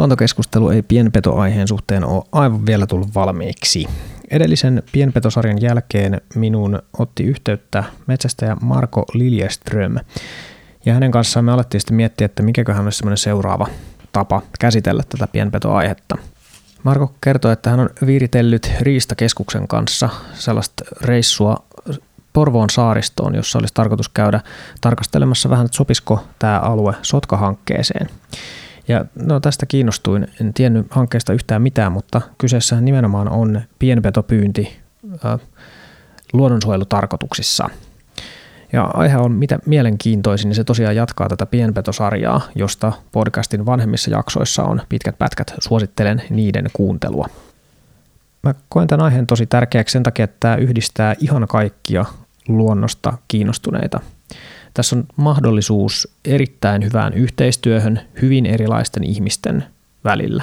Luontokeskustelu ei pienpetoaiheen suhteen ole aivan vielä tullut valmiiksi. Edellisen pienpetosarjan jälkeen minun otti yhteyttä metsästäjä Marko Liljeström. Ja hänen kanssaan me alettiin sitten miettiä, että mikäköhän olisi semmoinen seuraava tapa käsitellä tätä pienpetoaihetta. Marko kertoi, että hän on viiritellyt Riistakeskuksen kanssa sellaista reissua Porvoon saaristoon, jossa olisi tarkoitus käydä tarkastelemassa vähän, että sopisiko tämä alue Sotka-hankkeeseen. Ja no, tästä kiinnostuin, en tiennyt hankkeesta yhtään mitään, mutta kyseessä nimenomaan on pienpetopyynti luonnonsuojelutarkoituksissa. Ja aihe on mitä mielenkiintoisin, niin se tosiaan jatkaa tätä pienpetosarjaa, josta podcastin vanhemmissa jaksoissa on pitkät pätkät. Suosittelen niiden kuuntelua. Mä koen tämän aiheen tosi tärkeäksi sen takia, että tämä yhdistää ihan kaikkia luonnosta kiinnostuneita – tässä on mahdollisuus erittäin hyvään yhteistyöhön hyvin erilaisten ihmisten välillä.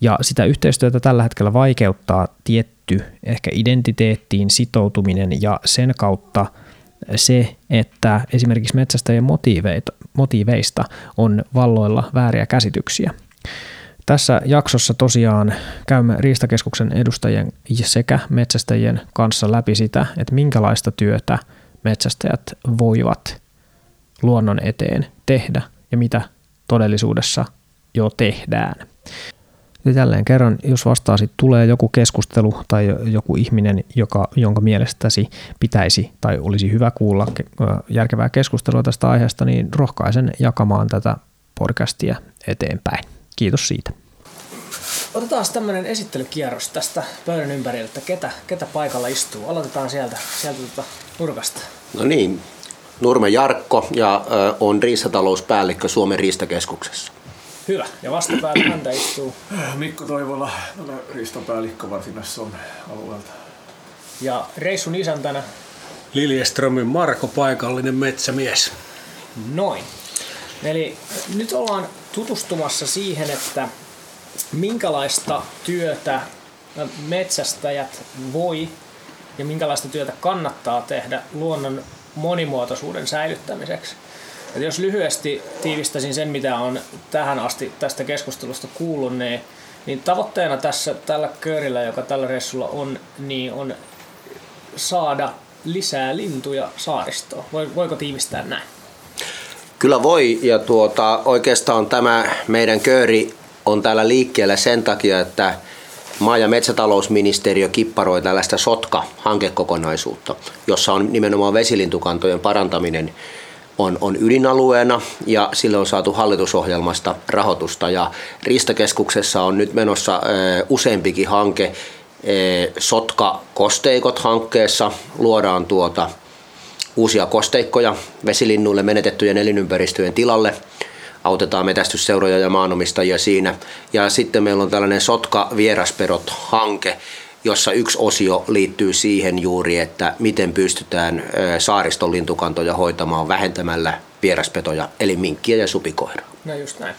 Ja sitä yhteistyötä tällä hetkellä vaikeuttaa tietty ehkä identiteettiin sitoutuminen ja sen kautta se, että esimerkiksi metsästäjien motiiveista on valloilla vääriä käsityksiä. Tässä jaksossa tosiaan käymme Riistakeskuksen edustajien sekä metsästäjien kanssa läpi sitä, että minkälaista työtä – metsästäjät voivat luonnon eteen tehdä ja mitä todellisuudessa jo tehdään. Ja jälleen kerran, jos vastaasi tulee joku keskustelu tai joku ihminen, joka, jonka mielestäsi pitäisi tai olisi hyvä kuulla järkevää keskustelua tästä aiheesta, niin rohkaisen jakamaan tätä podcastia eteenpäin. Kiitos siitä. Otetaan tämmöinen esittelykierros tästä pöydän ympäriltä, että ketä, ketä paikalla istuu. Aloitetaan sieltä, sieltä tuota nurkasta. No niin, Nurme Jarkko ja äh, on riistatalouspäällikkö Suomen riistakeskuksessa. Hyvä. Ja vastapäällä häntä istuu? Mikko Toivola, olen riistapäällikkö Varsinais-Suomen alueelta. Ja reissun isäntänä? Liljeströmin Marko, paikallinen metsämies. Noin. Eli nyt ollaan tutustumassa siihen, että minkälaista työtä metsästäjät voi ja minkälaista työtä kannattaa tehdä luonnon monimuotoisuuden säilyttämiseksi. Et jos lyhyesti tiivistäisin sen, mitä on tähän asti tästä keskustelusta kuullut, niin, niin tavoitteena tässä tällä köörillä, joka tällä reissulla on, niin on saada lisää lintuja saaristoon. Voiko tiivistää näin? Kyllä voi, ja tuota, oikeastaan tämä meidän kööri on täällä liikkeellä sen takia, että maa- ja metsätalousministeriö kipparoi tällaista SOTKA-hankekokonaisuutta, jossa on nimenomaan vesilintukantojen parantaminen on, on ydinalueena ja sille on saatu hallitusohjelmasta rahoitusta. Ja Ristakeskuksessa on nyt menossa e, useampikin hanke. E, Sotka-kosteikot hankkeessa luodaan tuota uusia kosteikkoja vesilinnuille menetettyjen elinympäristöjen tilalle – autetaan metästysseuroja ja maanomistajia siinä. Ja sitten meillä on tällainen Sotka Vierasperot-hanke, jossa yksi osio liittyy siihen juuri, että miten pystytään saariston lintukantoja hoitamaan vähentämällä vieraspetoja, eli minkkiä ja supikoiraa. No just näin.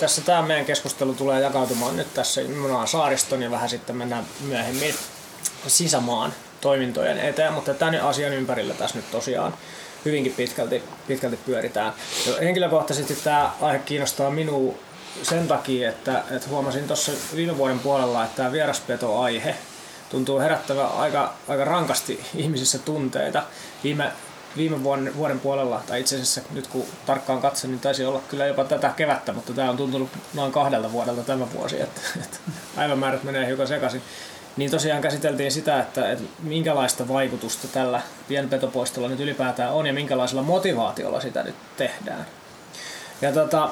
Tässä tämä meidän keskustelu tulee jakautumaan nyt tässä nimenomaan saariston ja vähän sitten mennään myöhemmin sisämaan toimintojen eteen, mutta tämän asian ympärillä tässä nyt tosiaan hyvinkin pitkälti, pitkälti pyöritään. Ja henkilökohtaisesti tämä aihe kiinnostaa minua sen takia, että, että huomasin tuossa viime vuoden puolella, että tämä vieraspetoaihe tuntuu herättävän aika, aika rankasti ihmisissä tunteita. Viime, viime vuoden, vuoden puolella, tai itse asiassa nyt kun tarkkaan katson, niin taisi olla kyllä jopa tätä kevättä, mutta tämä on tuntunut noin kahdelta vuodelta tämä vuosi, että, että päivämäärät menee hiukan sekaisin niin tosiaan käsiteltiin sitä, että, että minkälaista vaikutusta tällä pienpetopoistolla nyt ylipäätään on ja minkälaisella motivaatiolla sitä nyt tehdään. Ja tota,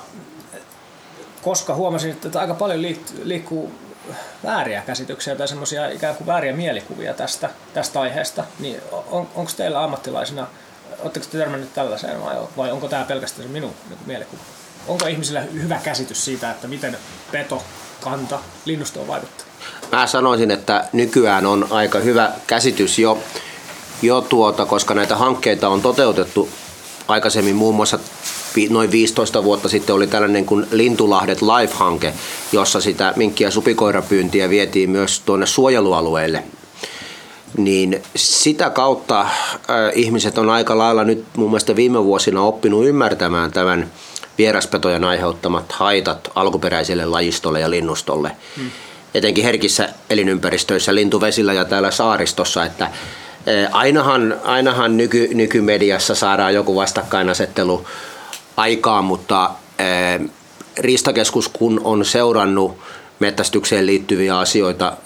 koska huomasin, että aika paljon liikkuu vääriä käsityksiä tai semmoisia ikään kuin vääriä mielikuvia tästä, tästä aiheesta, niin on, onko teillä ammattilaisina, oletteko te törmännyt tällaiseen vai, vai onko tämä pelkästään se minun niin mielikuva? Onko ihmisillä hyvä käsitys siitä, että miten peto, kanta, linnustoon vaikuttaa? Mä sanoisin, että nykyään on aika hyvä käsitys jo, jo tuota, koska näitä hankkeita on toteutettu aikaisemmin muun muassa noin 15 vuotta sitten oli tällainen kuin Lintulahdet Life-hanke, jossa sitä minkki- ja supikoirapyyntiä vietiin myös tuonne suojelualueille. Niin sitä kautta äh, ihmiset on aika lailla nyt muun muassa viime vuosina oppinut ymmärtämään tämän vieraspetojen aiheuttamat haitat alkuperäiselle lajistolle ja linnustolle. Hmm. Etenkin herkissä elinympäristöissä, lintuvesillä ja täällä saaristossa, että ainahan, ainahan nyky, nykymediassa saadaan joku vastakkainasettelu aikaan, mutta Riistakeskus kun on seurannut mettästykseen liittyviä asioita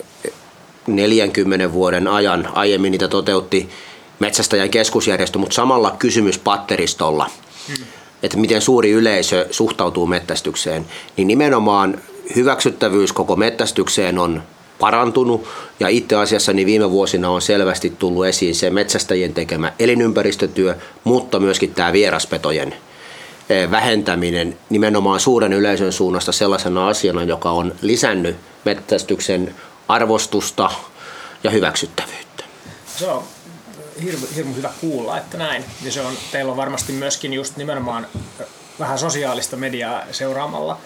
40 vuoden ajan, aiemmin niitä toteutti metsästäjän keskusjärjestö, mutta samalla kysymys patteristolla, hmm. että miten suuri yleisö suhtautuu mettästykseen, niin nimenomaan hyväksyttävyys koko mettästykseen on parantunut ja itse asiassa niin viime vuosina on selvästi tullut esiin se metsästäjien tekemä elinympäristötyö, mutta myöskin tämä vieraspetojen eh, vähentäminen nimenomaan suuren yleisön suunnasta sellaisena asiana, joka on lisännyt metsästyksen arvostusta ja hyväksyttävyyttä. Se on hirmu, hirmu hyvä kuulla, että näin. Ja se on, teillä on varmasti myöskin just nimenomaan vähän sosiaalista mediaa seuraamalla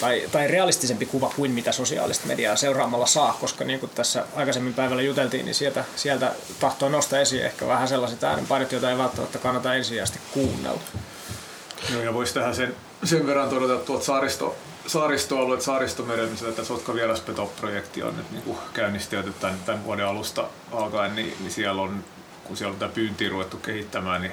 tai, tai realistisempi kuva kuin mitä sosiaalista mediaa seuraamalla saa, koska niin kuin tässä aikaisemmin päivällä juteltiin, niin sieltä, sieltä tahtoo nostaa esiin ehkä vähän sellaiset äänenpainot, joita ei välttämättä kannata ensisijaisesti kuunnella. Joo, ja voisi tähän sen, sen verran todeta, tuot saaristo, saaristoalueet saaristomeren, missä tämä Sotka vieraspetoprojekti on nyt niin käynnistetty tämän, tämän vuoden alusta alkaen, niin, niin siellä on, kun siellä on tätä pyyntiä ruvettu kehittämään, niin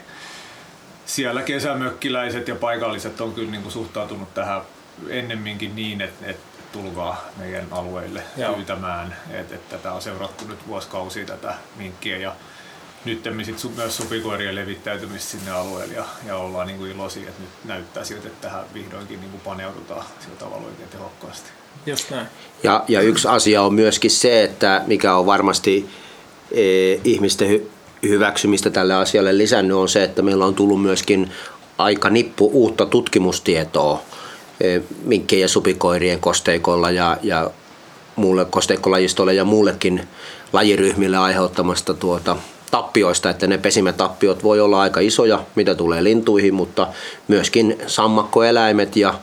siellä kesämökkiläiset ja paikalliset on kyllä niin kuin suhtautunut tähän ennemminkin niin, että, että tulkaa meidän alueille Joo. pyytämään. Että, että tätä on seurattu nyt vuosikausia tätä minkkiä ja nyt sit myös supikoirien levittäytymistä sinne alueelle ja, ja ollaan niin kuin iloisia, että nyt näyttää siltä, että tähän vihdoinkin niin kuin paneudutaan sillä tavalla oikein tehokkaasti. Just näin. Ja, ja yksi asia on myöskin se, että mikä on varmasti e, ihmisten hy, hyväksymistä tälle asialle lisännyt, on se, että meillä on tullut myöskin aika nippu uutta tutkimustietoa minkkien ja supikoirien kosteikolla ja, ja muulle kosteikkolajistolle ja muullekin lajiryhmille aiheuttamasta tuota tappioista, että ne pesimätappiot voi olla aika isoja, mitä tulee lintuihin, mutta myöskin sammakkoeläimet ja,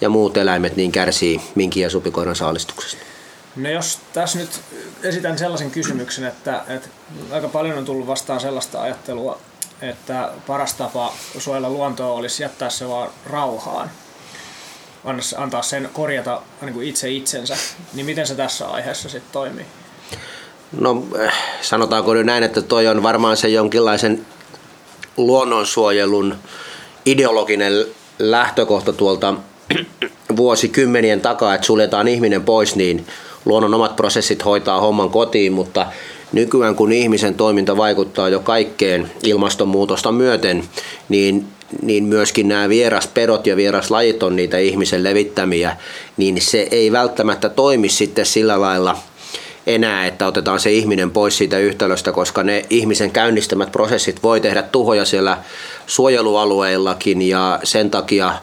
ja muut eläimet niin kärsii minkin ja supikoiran saalistuksesta. No jos tässä nyt esitän sellaisen kysymyksen, että, että aika paljon on tullut vastaan sellaista ajattelua, että paras tapa suojella luontoa olisi jättää se vaan rauhaan, antaa sen korjata niin kuin itse itsensä, niin miten se tässä aiheessa sitten toimii? No sanotaanko nyt näin, että toi on varmaan se jonkinlaisen luonnonsuojelun ideologinen lähtökohta tuolta vuosikymmenien takaa, että suljetaan ihminen pois, niin luonnon omat prosessit hoitaa homman kotiin, mutta nykyään kun ihmisen toiminta vaikuttaa jo kaikkeen ilmastonmuutosta myöten, niin, niin myöskin nämä vieraspedot ja vieraslajit on niitä ihmisen levittämiä, niin se ei välttämättä toimi sitten sillä lailla – enää, että otetaan se ihminen pois siitä yhtälöstä, koska ne ihmisen käynnistämät prosessit voi tehdä tuhoja siellä suojelualueillakin ja sen takia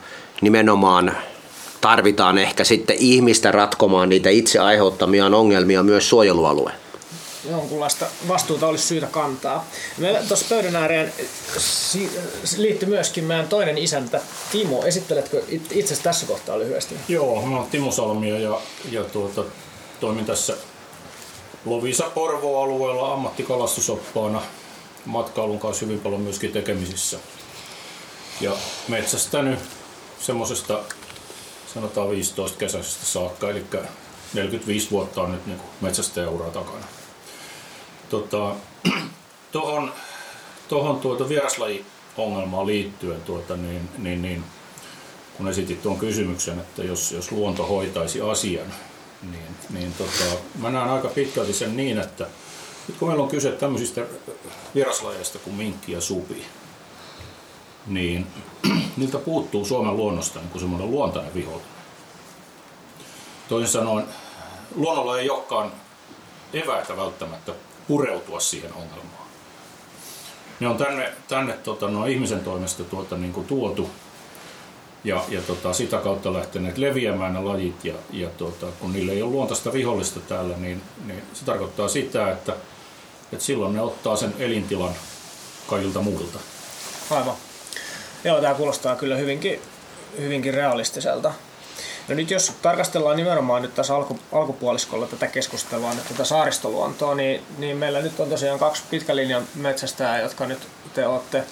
nimenomaan tarvitaan ehkä sitten ihmistä ratkomaan niitä itse aiheuttamiaan ongelmia myös suojelualueen jonkunlaista vastuuta olisi syytä kantaa. Meillä tuossa pöydän ääreen liittyy myöskin meidän toinen isäntä Timo. Esitteletkö itse tässä kohtaa lyhyesti? Joo, mä oon Timo Salmio ja, ja tuota, toimin tässä Lovisa Porvo-alueella ammattikalastusobpaana matkailun kanssa hyvin paljon myöskin tekemisissä. Ja metsästänyt semmoisesta sanotaan 15 kesäisestä saakka, eli 45 vuotta on nyt niin metsästäjäuraa takana. Tota, tohon, tohon tuota vieraslaji-ongelmaan liittyen, tuota, niin, niin, niin, kun esitit tuon kysymyksen, että jos, jos luonto hoitaisi asian, niin, niin tota, mä näen aika pitkälti sen niin, että nyt kun meillä on kyse tämmöisistä vieraslajeista kuin minkki ja supi, niin niiltä puuttuu Suomen luonnosta niin kuin semmoinen luontainen vihollinen. Toisin sanoen, luonnolla ei olekaan eväitä välttämättä pureutua siihen ongelmaan. Ne on tänne, tänne tota, no, ihmisen toimesta tuota, niin kuin tuotu ja, ja tota, sitä kautta lähteneet leviämään ne lajit ja, ja tota, kun niillä ei ole luontaista vihollista täällä, niin, niin se tarkoittaa sitä, että, että silloin ne ottaa sen elintilan kaikilta muilta. Aivan. Joo, tämä kuulostaa kyllä hyvinkin, hyvinkin realistiselta. No nyt jos tarkastellaan nimenomaan nyt tässä alku, alkupuoliskolla tätä keskustelua, nyt tätä saaristoluontoa, niin, niin meillä nyt on tosiaan kaksi pitkälinjan metsästää, jotka nyt te olette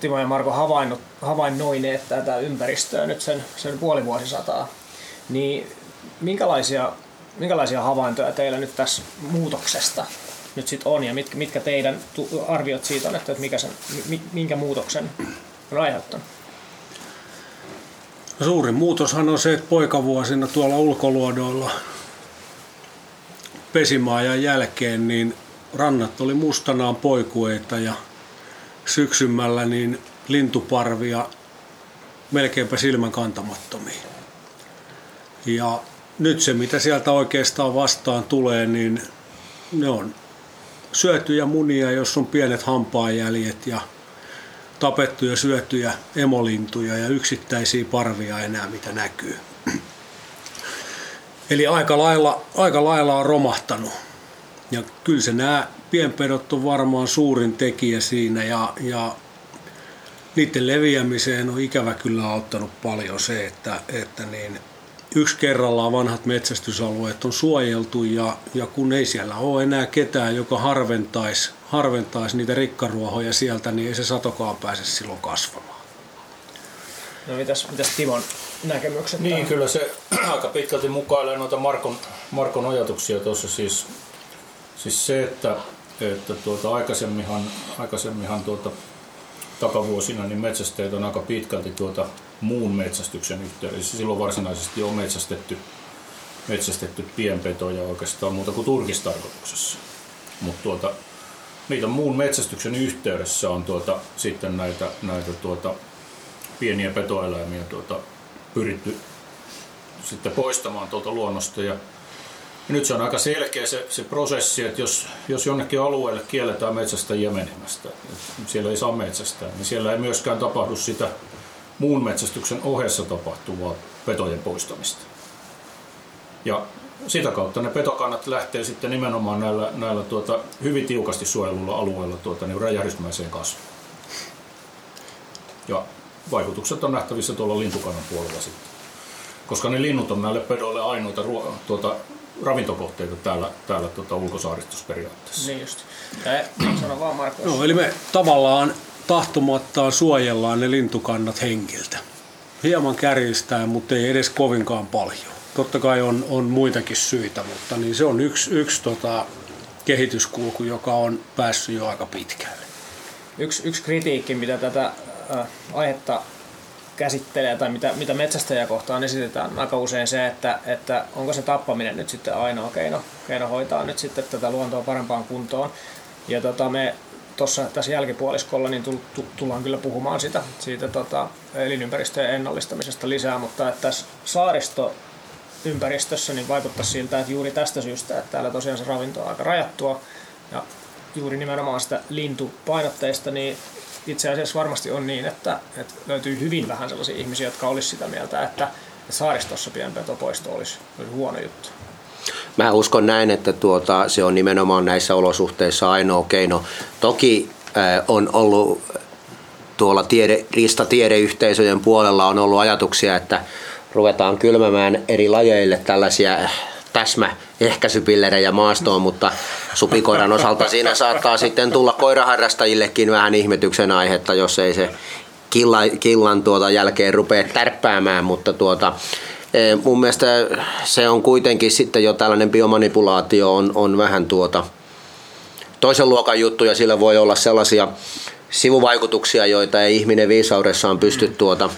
Timo ja Marko havainnut, havainnoineet tätä ympäristöä nyt sen, sen puoli vuosisataa, niin minkälaisia, minkälaisia havaintoja teillä nyt tässä muutoksesta nyt sitten on ja mitkä, mitkä teidän arviot siitä on, että mikä sen, minkä muutoksen on aiheuttanut? Suurin muutoshan on se, että poikavuosina tuolla ulkoluodoilla pesimaajan jälkeen niin rannat oli mustanaan poikueita ja syksymällä niin lintuparvia melkeinpä silmän kantamattomia. Ja nyt se, mitä sieltä oikeastaan vastaan tulee, niin ne on syötyjä munia, jos on pienet hampaajäljet ja tapettuja, syötyjä emolintuja ja yksittäisiä parvia enää, mitä näkyy. Eli aika lailla, aika lailla on romahtanut. Ja kyllä se nämä pienpedot on varmaan suurin tekijä siinä ja, ja niiden leviämiseen on ikävä kyllä auttanut paljon se, että, että niin yksi kerrallaan vanhat metsästysalueet on suojeltu ja, ja kun ei siellä ole enää ketään, joka harventaisi, harventaisi niitä rikkaruohoja sieltä, niin ei se satokaan pääse silloin kasvamaan. No mitäs, mitäs Timon näkemykset? Niin, tämän? kyllä se aika pitkälti mukailee noita Markon, Markon ajatuksia tuossa siis, siis se, että, että tuota, aikaisemminhan, aikaisemminhan tuota, takavuosina niin metsästäjät on aika pitkälti tuota muun metsästyksen yhteydessä. Silloin varsinaisesti on metsästetty, metsästetty pienpetoja oikeastaan muuta kuin turkistarkoituksessa. Mutta tuota, niitä muun metsästyksen yhteydessä on tuota, sitten näitä, näitä tuota, pieniä petoeläimiä tuota, pyritty sitten poistamaan tuolta luonnosta. Ja, nyt se on aika selkeä se, se prosessi, että jos, jos jonnekin alueelle kielletään metsästäjiä menemästä, siellä ei saa metsästää, niin siellä ei myöskään tapahdu sitä muun metsästyksen ohessa tapahtuvaa petojen poistamista. Ja sitä kautta ne petokannat lähtee sitten nimenomaan näillä, näillä tuota, hyvin tiukasti suojelulla alueilla tuota, niin räjähdysmäiseen kasvuun. Ja vaikutukset on nähtävissä tuolla lintukannan puolella sitten. Koska ne linnut on näille pedoille ainoita ruo- tuota, ravintokohteita täällä, täällä tuota, ulkosaaristosperiaatteessa. Niin just. sano vaan Markus. No, eli me tavallaan tahtomattaan suojellaan ne lintukannat henkiltä. Hieman kärjistää, mutta ei edes kovinkaan paljon. Totta kai on, on muitakin syitä, mutta niin se on yksi, yksi tota, kehityskulku, joka on päässyt jo aika pitkälle. Yksi, yksi kritiikki, mitä tätä äh, aihetta käsittelee tai mitä, mitä metsästäjä kohtaan esitetään aika usein se, että, että onko se tappaminen nyt sitten ainoa keino, keino hoitaa nyt sitten tätä luontoa parempaan kuntoon. Ja tota, me tuossa tässä jälkipuoliskolla niin tullaan kyllä puhumaan sitä, siitä tota, elinympäristöjen ennallistamisesta lisää, mutta että tässä saaristo ympäristössä niin vaikuttaa siltä, että juuri tästä syystä, että täällä tosiaan se ravinto on aika rajattua ja juuri nimenomaan sitä lintupainotteista, niin itse asiassa varmasti on niin, että, että löytyy hyvin vähän sellaisia ihmisiä, jotka olisi sitä mieltä, että saaristossa pienpetopoisto olisi, olisi huono juttu. Mä uskon näin, että tuota, se on nimenomaan näissä olosuhteissa ainoa keino. Toki äh, on ollut tuolla tiede, ristatiedeyhteisöjen puolella on ollut ajatuksia, että ruvetaan kylmämään eri lajeille tällaisia täsmä ehkäisypillerejä maastoon, mutta supikoiran osalta siinä saattaa sitten tulla koiraharrastajillekin vähän ihmetyksen aihetta, jos ei se killan, killan tuota jälkeen rupea tärppäämään, mutta tuota, e, mun mielestä se on kuitenkin sitten jo tällainen biomanipulaatio on, on vähän tuota toisen luokan juttu ja sillä voi olla sellaisia sivuvaikutuksia, joita ei ihminen viisaudessaan pysty tuota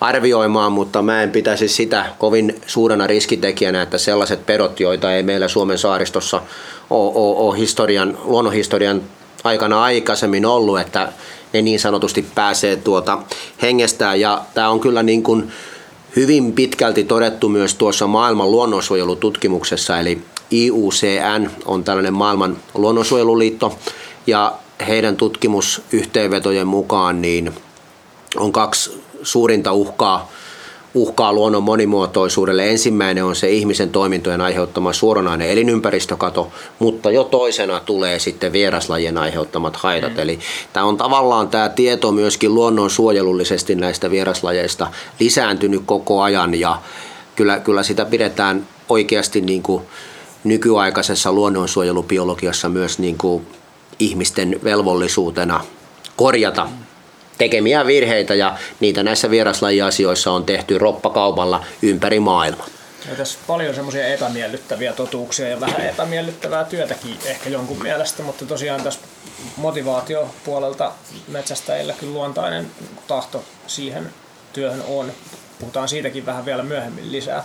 arvioimaan, mutta mä en pitäisi sitä kovin suurena riskitekijänä, että sellaiset pedot, joita ei meillä Suomen saaristossa ole, ole, ole historian, luonnonhistorian aikana aikaisemmin ollut, että ne niin sanotusti pääsee tuota hengestään. Ja tämä on kyllä niin kuin hyvin pitkälti todettu myös tuossa maailman luonnonsuojelututkimuksessa, eli IUCN on tällainen maailman luonnonsuojeluliitto, ja heidän tutkimusyhteenvetojen mukaan niin on kaksi suurinta uhkaa, uhkaa luonnon monimuotoisuudelle. Ensimmäinen on se ihmisen toimintojen aiheuttama suoranainen elinympäristökato, mutta jo toisena tulee sitten vieraslajien aiheuttamat haitat. Mm. Eli tämä on tavallaan tämä tieto myöskin luonnonsuojelullisesti näistä vieraslajeista lisääntynyt koko ajan ja kyllä, kyllä sitä pidetään oikeasti niin kuin nykyaikaisessa luonnonsuojelubiologiassa myös niin kuin ihmisten velvollisuutena korjata tekemiä virheitä ja niitä näissä vieraslajiasioissa on tehty roppakaupalla ympäri maailmaa. Ja tässä paljon semmoisia epämiellyttäviä totuuksia ja vähän epämiellyttävää työtäkin ehkä jonkun mielestä, mutta tosiaan tässä motivaatiopuolelta metsästäjillä kyllä luontainen tahto siihen työhön on. Puhutaan siitäkin vähän vielä myöhemmin lisää.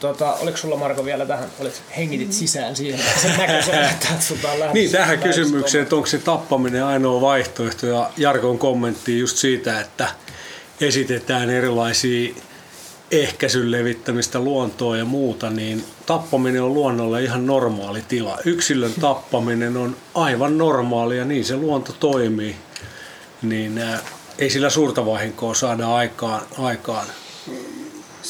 Tota, oliko sulla Marko vielä tähän, olit hengitit sisään siihen, että se näköisen, että sulta on lähdössä, Niin, tähän kysymykseen, että onko se tappaminen ainoa vaihtoehto ja Jarkon kommentti just siitä, että esitetään erilaisia ehkäisyn levittämistä luontoa ja muuta, niin tappaminen on luonnolle ihan normaali tila. Yksilön tappaminen on aivan normaali ja niin se luonto toimii. Niin ää, ei sillä suurta vahinkoa saada aikaan. aikaan.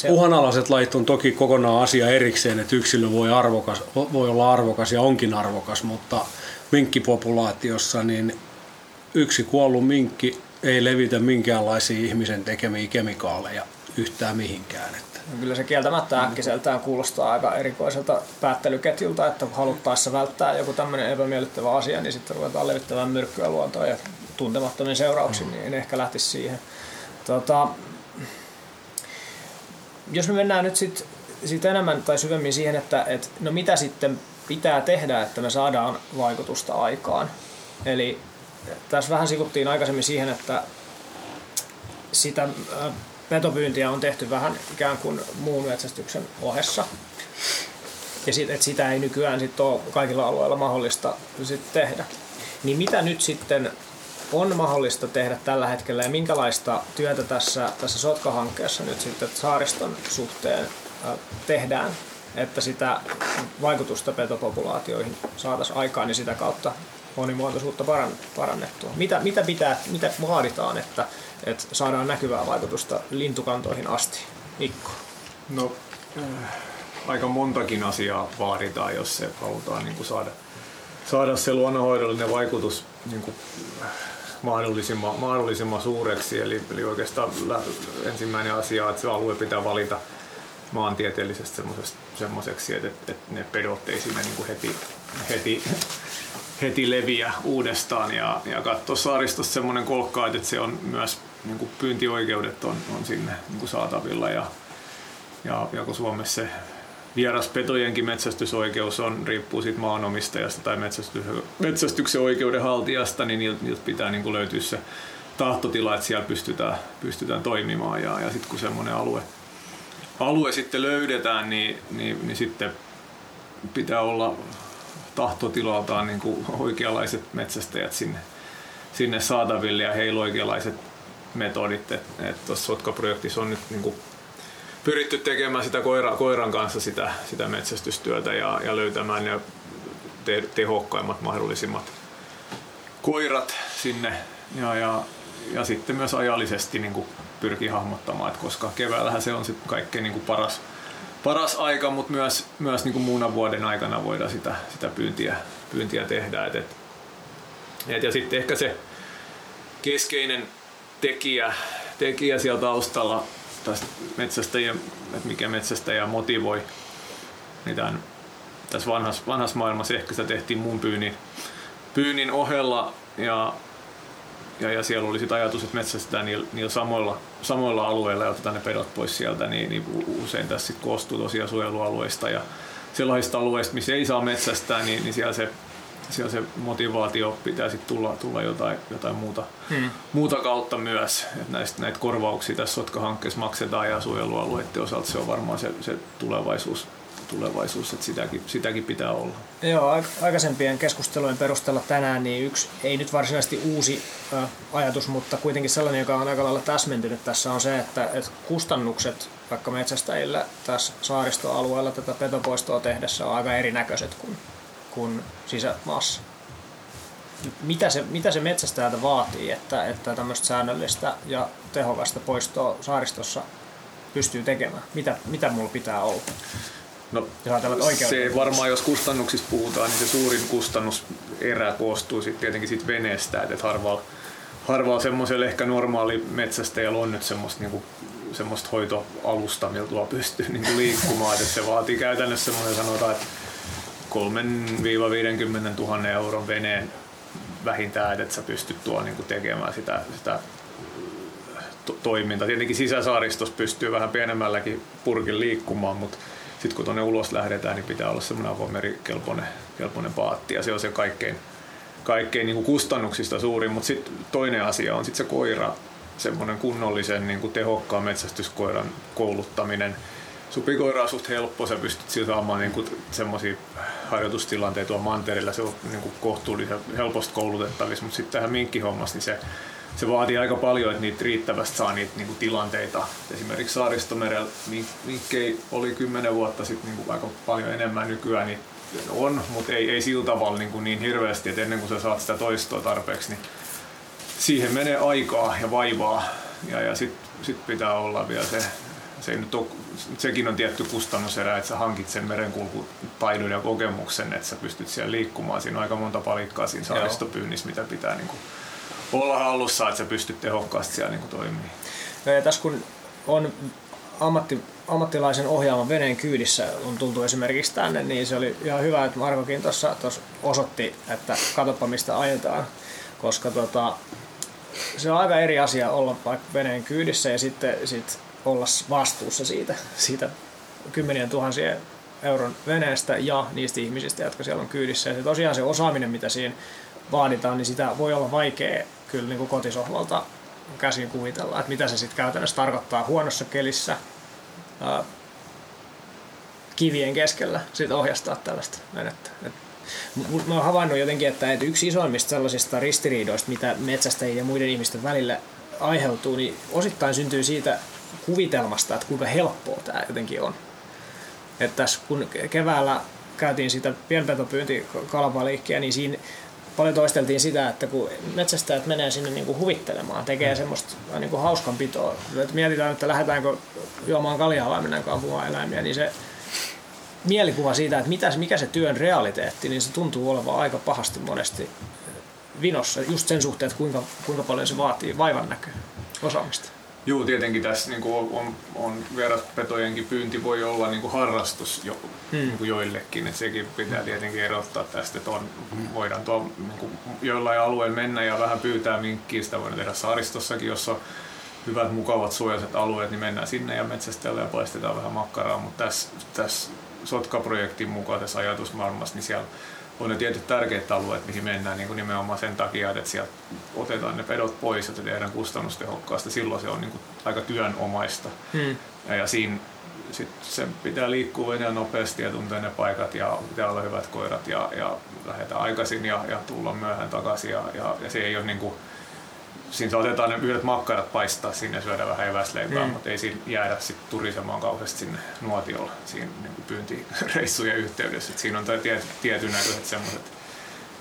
Se- Uhanalaiset lajit on toki kokonaan asia erikseen, että yksilö voi, arvokas, voi olla arvokas ja onkin arvokas, mutta minkkipopulaatiossa niin yksi kuollut minkki ei levitä minkäänlaisia ihmisen tekemiä kemikaaleja yhtään mihinkään. Että No Kyllä se kieltämättä äkkiseltään kuulostaa aika erikoiselta päättelyketjulta, että haluttaessa välttää joku tämmöinen epämiellyttävä asia, niin sitten ruvetaan levittämään myrkkyä luontoon ja tuntemattomin seurauksin, niin en ehkä lähtisi siihen. Tota, jos me mennään nyt sitten sit enemmän tai syvemmin siihen, että et, no mitä sitten pitää tehdä, että me saadaan vaikutusta aikaan. Eli tässä vähän sivuttiin aikaisemmin siihen, että sitä petopyyntiä on tehty vähän ikään kuin muun metsästyksen ohessa. Ja sit, et sitä ei nykyään sit ole kaikilla alueilla mahdollista sit tehdä. Niin mitä nyt sitten on mahdollista tehdä tällä hetkellä ja minkälaista työtä tässä, tässä Sotka-hankkeessa nyt sitten saariston suhteen tehdään, että sitä vaikutusta petopopulaatioihin saataisiin aikaan ja sitä kautta monimuotoisuutta paran- parannettua. Mitä, mitä, pitää, mitä vaaditaan, että, että saadaan näkyvää vaikutusta lintukantoihin asti? Mikko. No, äh, aika montakin asiaa vaaditaan, jos se halutaan niin kuin saada, saada se luonnonhoidollinen vaikutus niin kuin, mahdollisimman, mahdollisimman suureksi. Eli, eli oikeastaan ensimmäinen asia, että se alue pitää valita maantieteellisesti semmoiseksi, että, että, ne pedot ei sinne niin kuin heti, heti, heti leviä uudestaan ja, ja katsoa saaristossa semmoinen kolkka, että se on myös niin kuin pyyntioikeudet on, on sinne niin kuin saatavilla ja, ja, ja kun Suomessa se vieraspetojenkin metsästysoikeus on, riippuu siitä maanomistajasta tai metsästyksen oikeuden haltijasta, niin niiltä, niiltä pitää niin kuin löytyä se tahtotila, että siellä pystytään, pystytään toimimaan. Ja, ja sitten kun semmoinen alue, alue sitten löydetään, niin, niin, niin sitten pitää olla tahtotilaltaan niin kuin oikeanlaiset metsästäjät sinne, sinne saataville ja heillä oikeanlaiset metodit. Tuossa Sotka-projektissa on nyt niin kuin pyritty tekemään sitä koira, koiran kanssa sitä, sitä metsästystyötä ja, ja löytämään ne te, tehokkaimmat mahdollisimmat koirat sinne ja, ja, ja sitten myös ajallisesti niin kuin pyrkii hahmottamaan, että koska keväällähän se on sit kaikkein niin kuin paras, paras aika, mutta myös, myös niin kuin muuna vuoden aikana voidaan sitä, sitä pyyntiä, pyyntiä tehdä. Et, et, et, ja sitten ehkä se keskeinen tekijä, tekijä siellä taustalla tästä metsästäjien, että mikä metsästäjä motivoi. Niin tämän, tässä vanhassa, vanhassa maailmassa ehkä sitä tehtiin mun pyynnin, pyynnin ohella ja, ja, ja siellä oli sit ajatus, että metsästetään niillä, niillä samoilla, samoilla alueilla ja otetaan ne pedot pois sieltä, niin, niin usein tässä sit koostuu tosiaan suojelualueista ja sellaisista alueista, missä ei saa metsästää, niin, niin siellä se siellä se motivaatio pitää sitten tulla, tulla jotain, jotain muuta, hmm. muuta kautta myös. näistä, näitä korvauksia tässä Sotka-hankkeessa maksetaan ja suojelualueiden osalta se on varmaan se, se tulevaisuus, tulevaisuus että sitäkin, sitäkin pitää olla. Joo, aikaisempien keskustelujen perusteella tänään niin yksi, ei nyt varsinaisesti uusi ö, ajatus, mutta kuitenkin sellainen, joka on aika lailla täsmentynyt tässä on se, että, että kustannukset vaikka metsästäjillä tässä saaristoalueella tätä petopoistoa tehdessä on aika erinäköiset kuin kuin sisämaassa. Mitä se, mitä se metsästäjältä vaatii, että, että tämmöistä säännöllistä ja tehokasta poistoa saaristossa pystyy tekemään? Mitä, mitä mulla pitää olla? No, se varmaan, jos kustannuksista puhutaan, niin se suurin kustannuserä koostuu sitten tietenkin siitä veneestä, että harvalla, harvalla semmoisella ehkä normaali metsästäjällä on nyt semmoista niinku semmoista hoitoalusta, millä tuo pystyy niinku liikkumaan, että se vaatii käytännössä semmoinen sanotaan, että 3-50 000 euron veneen vähintään, että sä pystyt tuo niin tekemään sitä, sitä to- toiminta. Tietenkin sisäsaaristossa pystyy vähän pienemmälläkin purkin liikkumaan, mutta sitten kun tuonne ulos lähdetään, niin pitää olla semmoinen avomerikelpoinen kelpoinen paatti ja se on se kaikkein, kaikkein niin kustannuksista suurin, mutta sitten toinen asia on sitten se koira, semmoinen kunnollisen niin kuin tehokkaan metsästyskoiran kouluttaminen. Supikoira on suht helppo, sä pystyt sillä saamaan niin semmoisia harjoitustilanteita tuolla mantereella, se on niin kuin kohtuullisen helposti koulutettavissa, mutta sitten tähän minkkihommassa, niin se, se vaatii aika paljon, että niitä riittävästi saa niitä niin kuin tilanteita. Esimerkiksi saaristomerellä minkkei oli kymmenen vuotta sitten niin kuin aika paljon enemmän nykyään, niin on, mutta ei, ei sillä tavalla niin, kuin niin hirveästi, että ennen kuin sä saat sitä toistoa tarpeeksi, niin siihen menee aikaa ja vaivaa ja, ja sitten sit pitää olla vielä se, se ei nyt ole, sekin on tietty kustannuserä, että sä hankit sen merenkulkutaidon ja kokemuksen, että sä pystyt siellä liikkumaan. Siinä on aika monta palikkaa siinä saaristopyynnissä, mitä pitää niin kuin olla hallussa, että sä pystyt tehokkaasti siellä niin toimimaan. No ja tässä kun on ammatti, ammattilaisen ohjaaman veneen kyydissä on tultu esimerkiksi tänne, niin se oli ihan hyvä, että Markokin tuossa osoitti, että katoppa mistä ajetaan, koska tota, se on aika eri asia olla vaikka veneen kyydissä ja sitten sit olla vastuussa siitä, siitä kymmenien tuhansien euron veneestä ja niistä ihmisistä, jotka siellä on kyydissä. Ja se tosiaan se osaaminen, mitä siinä vaaditaan, niin sitä voi olla vaikea kyllä niin kuin kotisohvalta käsin kuvitella, että mitä se sitten käytännössä tarkoittaa huonossa kelissä ää, kivien keskellä sit ohjastaa tällaista venettä. Et mä oon havainnut jotenkin, että yksi isoimmista sellaisista ristiriidoista, mitä metsästäjien ja muiden ihmisten välillä aiheutuu, niin osittain syntyy siitä kuvitelmasta, että kuinka helppoa tämä jotenkin on. Että tässä kun keväällä käytiin sitä pienpetopyynti kalapaliikkiä, niin siinä paljon toisteltiin sitä, että kun metsästäjät menee sinne niin kuin huvittelemaan, tekee semmoista niin kuin hauskanpitoa, että mietitään, että lähdetäänkö juomaan kaljaa vai mennäänkö ampumaan eläimiä, niin se mielikuva siitä, että mitä, mikä se työn realiteetti, niin se tuntuu olevan aika pahasti monesti vinossa, just sen suhteen, että kuinka, kuinka paljon se vaatii vaivan näköä osaamista. Joo, tietenkin tässä niin kuin on, on vieraspetojenkin pyynti voi olla niin kuin harrastus jo, hmm. niin kuin joillekin, että sekin pitää tietenkin erottaa tästä, että on, voidaan tuo, niin kuin joillain alueilla mennä ja vähän pyytää minkkiä, sitä voidaan tehdä saaristossakin, jossa hyvät, mukavat, suojaiset alueet, niin mennään sinne ja metsästellään ja paistetaan vähän makkaraa, mutta tässä, tässä Sotka-projektin mukaan tässä ajatusmaailmassa, niin siellä on ne tietyt tärkeät alueet, mihin mennään niin kuin nimenomaan sen takia, että sieltä otetaan ne pedot pois, että tehdään kustannustehokkaasti. Silloin se on niin kuin aika työnomaista. Hmm. Ja, ja siinä sit sen pitää liikkua veneen nopeasti ja tuntea ne paikat ja pitää olla hyvät koirat ja, ja lähdetään aikaisin ja, ja tulla myöhään takaisin. Ja, ja, ja se ei ole niin kuin, siinä otetaan ne yhdet makkarat paistaa sinne ja syödä vähän eväsleipää, mm. mutta ei siinä jäädä sit turisemaan kauheasti sinne nuotiolla siinä niin pyyntireissujen yhteydessä. Et siinä on tiety, tietyn näköiset semmoiset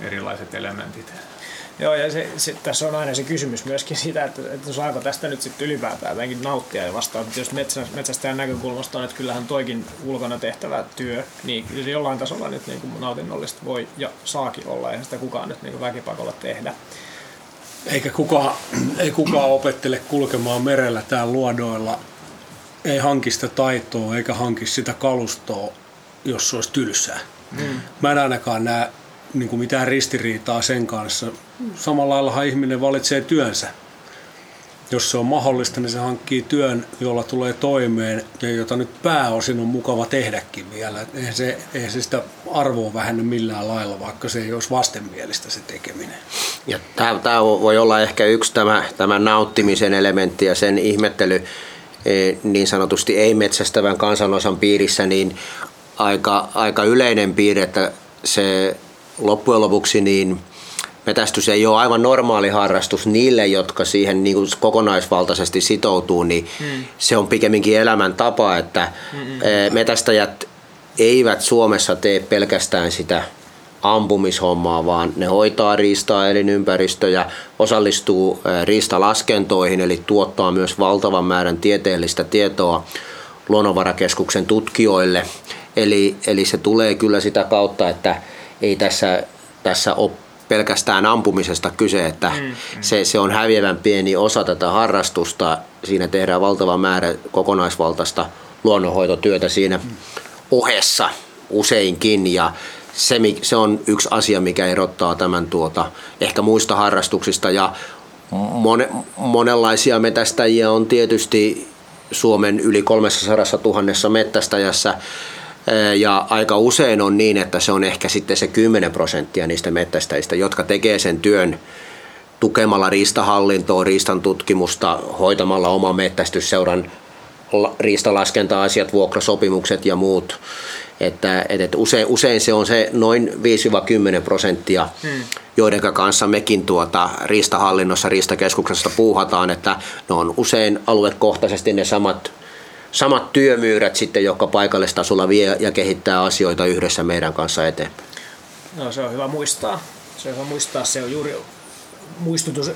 erilaiset elementit. Joo, ja se, se, tässä on aina se kysymys myöskin siitä, että, että saako tästä nyt sitten ylipäätään jotenkin nauttia ja vastaan. Että jos metsä, metsästäjän näkökulmasta on, että kyllähän toikin ulkona tehtävä työ, niin kyllä jollain tasolla nyt niin kuin nautinnollista voi ja saakin olla, eihän sitä kukaan nyt niin kuin väkipakolla tehdä. Eikä kukaan, ei kukaan opettele kulkemaan merellä täällä luodoilla. Ei hanki sitä taitoa eikä hanki sitä kalustoa, jos se olisi tylsää. Mm. Mä en ainakaan näe niin kuin mitään ristiriitaa sen kanssa. Samalla lailla ihminen valitsee työnsä. Jos se on mahdollista, niin se hankkii työn, jolla tulee toimeen ja jota nyt pääosin on mukava tehdäkin vielä. Eihän se, eihän se sitä arvoa vähennä millään lailla, vaikka se ei olisi vastenmielistä se tekeminen. Ja tämä, tämä voi olla ehkä yksi tämä, tämä nauttimisen elementti ja sen ihmettely e, niin sanotusti ei-metsästävän kansanosan piirissä, niin aika, aika yleinen piirre, että se loppujen lopuksi niin metästys ei ole aivan normaali harrastus niille, jotka siihen niin kuin kokonaisvaltaisesti sitoutuu, niin mm. se on pikemminkin elämäntapa, että Mm-mm. metästäjät eivät Suomessa tee pelkästään sitä ampumishommaa, vaan ne hoitaa riistaa elinympäristöjä, osallistuu riistalaskentoihin, eli tuottaa myös valtavan määrän tieteellistä tietoa luonnonvarakeskuksen tutkijoille. Eli, eli se tulee kyllä sitä kautta, että ei tässä, tässä ole pelkästään ampumisesta kyse, että mm, mm. Se, se on häviävän pieni osa tätä harrastusta. Siinä tehdään valtava määrä kokonaisvaltaista luonnonhoitotyötä siinä mm. ohessa useinkin ja se, se on yksi asia, mikä erottaa tämän tuota, ehkä muista harrastuksista ja Mone, monenlaisia metästäjiä on tietysti Suomen yli 300 000 mettästäjässä. Ja aika usein on niin, että se on ehkä sitten se 10 prosenttia niistä mettästäjistä, jotka tekee sen työn tukemalla riistahallintoa, riistan tutkimusta, hoitamalla oman mettästysseuran riistalaskenta-asiat, vuokrasopimukset ja muut. Että, että usein, usein se on se noin 5-10 prosenttia, hmm. joiden kanssa mekin tuota riistahallinnossa, riistakeskuksessa puuhataan, että ne on usein aluekohtaisesti ne samat, samat työmyyrät sitten, jotka paikallistasolla vie ja kehittää asioita yhdessä meidän kanssa eteenpäin. No se on hyvä muistaa. Se on hyvä muistaa, se on juuri muistutus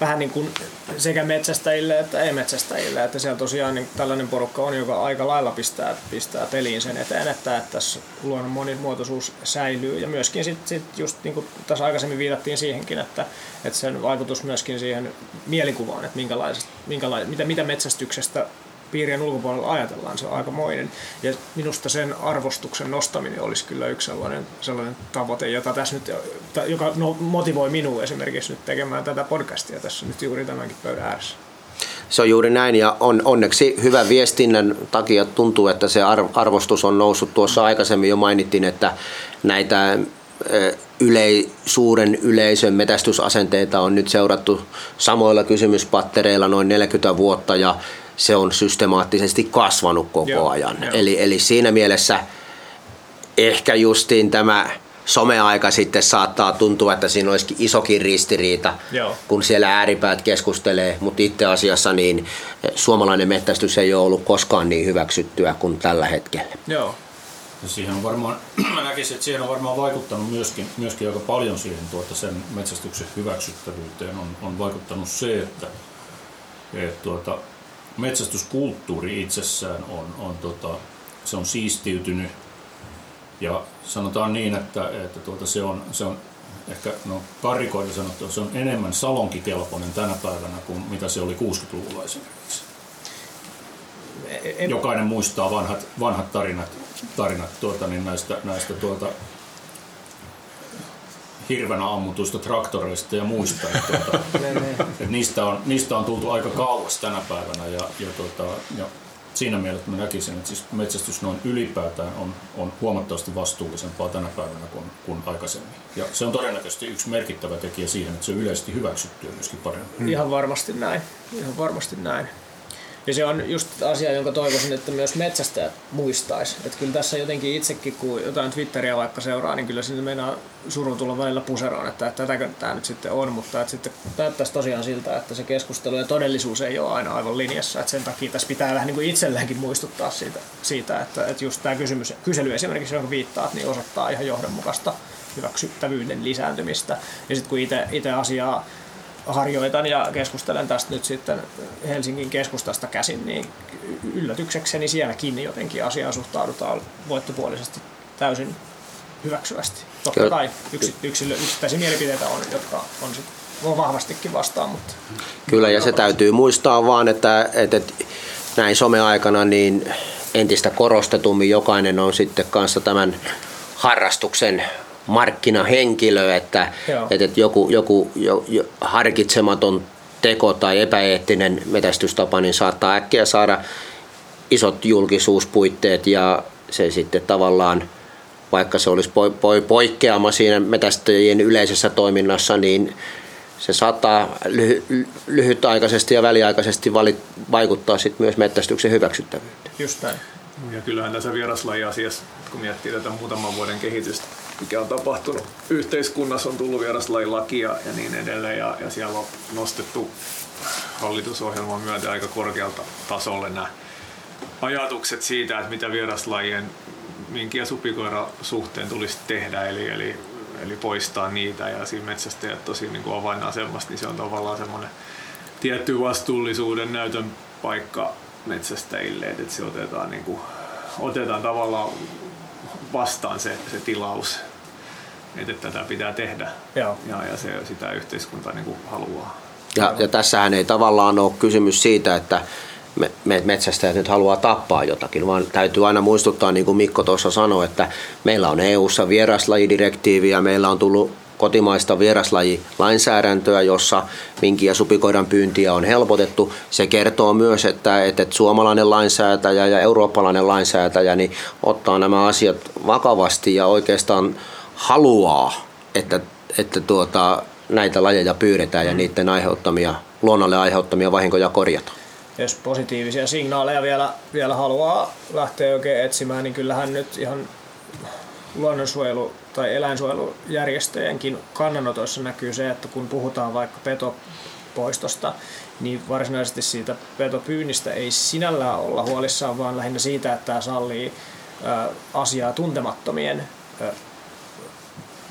vähän niin kuin sekä metsästäjille että ei-metsästäjille, että siellä tosiaan niin tällainen porukka on, joka aika lailla pistää, pistää peliin sen eteen, että, että tässä luonnon monimuotoisuus säilyy ja myöskin sitten sit just niin kuin tässä aikaisemmin viitattiin siihenkin, että, että sen vaikutus myöskin siihen mielikuvaan, että minkälaisesta, minkälaisesta, mitä, mitä metsästyksestä piirien ulkopuolella ajatellaan, se on aikamoinen. Ja minusta sen arvostuksen nostaminen olisi kyllä yksi sellainen, sellainen tavoite, jota tässä nyt, joka no, motivoi minua esimerkiksi nyt tekemään tätä podcastia tässä nyt juuri tämänkin pöydän ääressä. Se on juuri näin ja on, onneksi hyvän viestinnän takia tuntuu, että se arvostus on noussut. Tuossa aikaisemmin jo mainittiin, että näitä ylei, suuren yleisön metästysasenteita on nyt seurattu samoilla kysymyspattereilla noin 40 vuotta ja se on systemaattisesti kasvanut koko Joo, ajan. Jo. Eli, eli siinä mielessä ehkä justiin tämä someaika sitten saattaa tuntua, että siinä olisikin isokin ristiriita, Joo. kun siellä ääripäät keskustelee, mutta itse asiassa niin suomalainen mettästys ei ole ollut koskaan niin hyväksyttyä kuin tällä hetkellä. Joo. Ja siihen on varmaan, mä näkisin, että siihen on varmaan vaikuttanut myöskin, myöskin aika paljon siihen tuota sen metsästyksen hyväksyttävyyteen on, on vaikuttanut se, että, että tuota, metsästyskulttuuri itsessään on, on, tota, se on siistiytynyt ja sanotaan niin, että, että tuota, se, on, se on ehkä no, karikoiden sanottu, se on enemmän salonkikelpoinen tänä päivänä kuin mitä se oli 60-luvulla esimerkiksi. En... Jokainen muistaa vanhat, vanhat tarinat, tarinat tuota, niin näistä, näistä tuota, hirvenä ammutuista traktoreista ja muista. Että, tuota, että niistä, on, niistä on tultu aika kauas tänä päivänä ja, ja, tuota, ja siinä mielessä mä näkisin, että siis metsästys noin ylipäätään on, on huomattavasti vastuullisempaa tänä päivänä kuin, kuin aikaisemmin. Ja se on todennäköisesti yksi merkittävä tekijä siihen, että se on yleisesti hyväksyttyä myöskin paremmin. Ihan varmasti näin. Ihan varmasti näin. Ja se on just asia, jonka toivoisin, että myös metsästäjät muistaisi. Että kyllä tässä jotenkin itsekin, kun jotain Twitteriä vaikka seuraa, niin kyllä sinne meinaa suru tulla välillä puseroon, että, tätäkö tämä nyt sitten on. Mutta että sitten näyttäisi tosiaan siltä, että se keskustelu ja todellisuus ei ole aina aivan linjassa. Että sen takia tässä pitää vähän niin kuin muistuttaa siitä, siitä että, että just tämä kysymys, kysely esimerkiksi, jonka viittaat, niin osoittaa ihan johdonmukaista hyväksyttävyyden lisääntymistä. Ja sitten kun itse asiaa harjoitan ja keskustelen tästä nyt sitten Helsingin keskustasta käsin, niin yllätyksekseni sielläkin jotenkin asiaan suhtaudutaan voittopuolisesti täysin hyväksyvästi. Totta Kyllä. kai yksi, yksilö, yksittäisiä mielipiteitä on, jotka on sit, on vahvastikin vastaan. Mutta Kyllä, ja se täytyy muistaa vaan, että, että, että näin some-aikana niin entistä korostetummin jokainen on sitten kanssa tämän harrastuksen markkinahenkilö, että, että, että joku, joku jo, jo, harkitsematon teko tai epäeettinen metästystapa niin saattaa äkkiä saada isot julkisuuspuitteet ja se sitten tavallaan, vaikka se olisi poikkeama siinä metästäjien yleisessä toiminnassa, niin se saattaa lyhy- lyhytaikaisesti ja väliaikaisesti vaikuttaa sitten myös metästyksen hyväksyttävyyteen. Just näin. Ja kyllähän tässä vieraslaji-asiassa, kun miettii tätä muutaman vuoden kehitystä, mikä on tapahtunut. Yhteiskunnassa, on tullut vieraslajilaki ja, niin edelleen, ja, ja siellä on nostettu hallitusohjelman myötä aika korkealta tasolle nämä ajatukset siitä, että mitä vieraslajien minkin ja supikoira suhteen tulisi tehdä, eli, eli, eli poistaa niitä, ja siinä metsästäjät tosi niin kuin avainasemasta, niin se on tavallaan semmoinen tietty vastuullisuuden näytön paikka metsästäjille, että se otetaan, niin kuin, otetaan tavallaan vastaan se, se tilaus, että tätä pitää tehdä Joo. Ja, ja se, sitä yhteiskunta niin kuin haluaa. Ja, ja tässähän ei tavallaan ole kysymys siitä, että me, me metsästäjät nyt haluaa tappaa jotakin, vaan täytyy aina muistuttaa, niin kuin Mikko tuossa sanoi, että meillä on EU-ssa vieraslajidirektiivi ja meillä on tullut kotimaista vieraslajilainsäädäntöä, jossa minki- ja supikoiran pyyntiä on helpotettu. Se kertoo myös, että, että suomalainen lainsäätäjä ja eurooppalainen lainsäätäjä niin ottaa nämä asiat vakavasti ja oikeastaan haluaa, että, että tuota, näitä lajeja pyydetään ja niiden aiheuttamia, luonnolle aiheuttamia vahinkoja korjataan. Jos positiivisia signaaleja vielä, vielä haluaa lähteä oikein etsimään, niin kyllähän nyt ihan luonnonsuojelu- tai eläinsuojelujärjestöjenkin kannanotoissa näkyy se, että kun puhutaan vaikka petopoistosta, niin varsinaisesti siitä petopyynnistä ei sinällään olla huolissaan, vaan lähinnä siitä, että tämä sallii asiaa tuntemattomien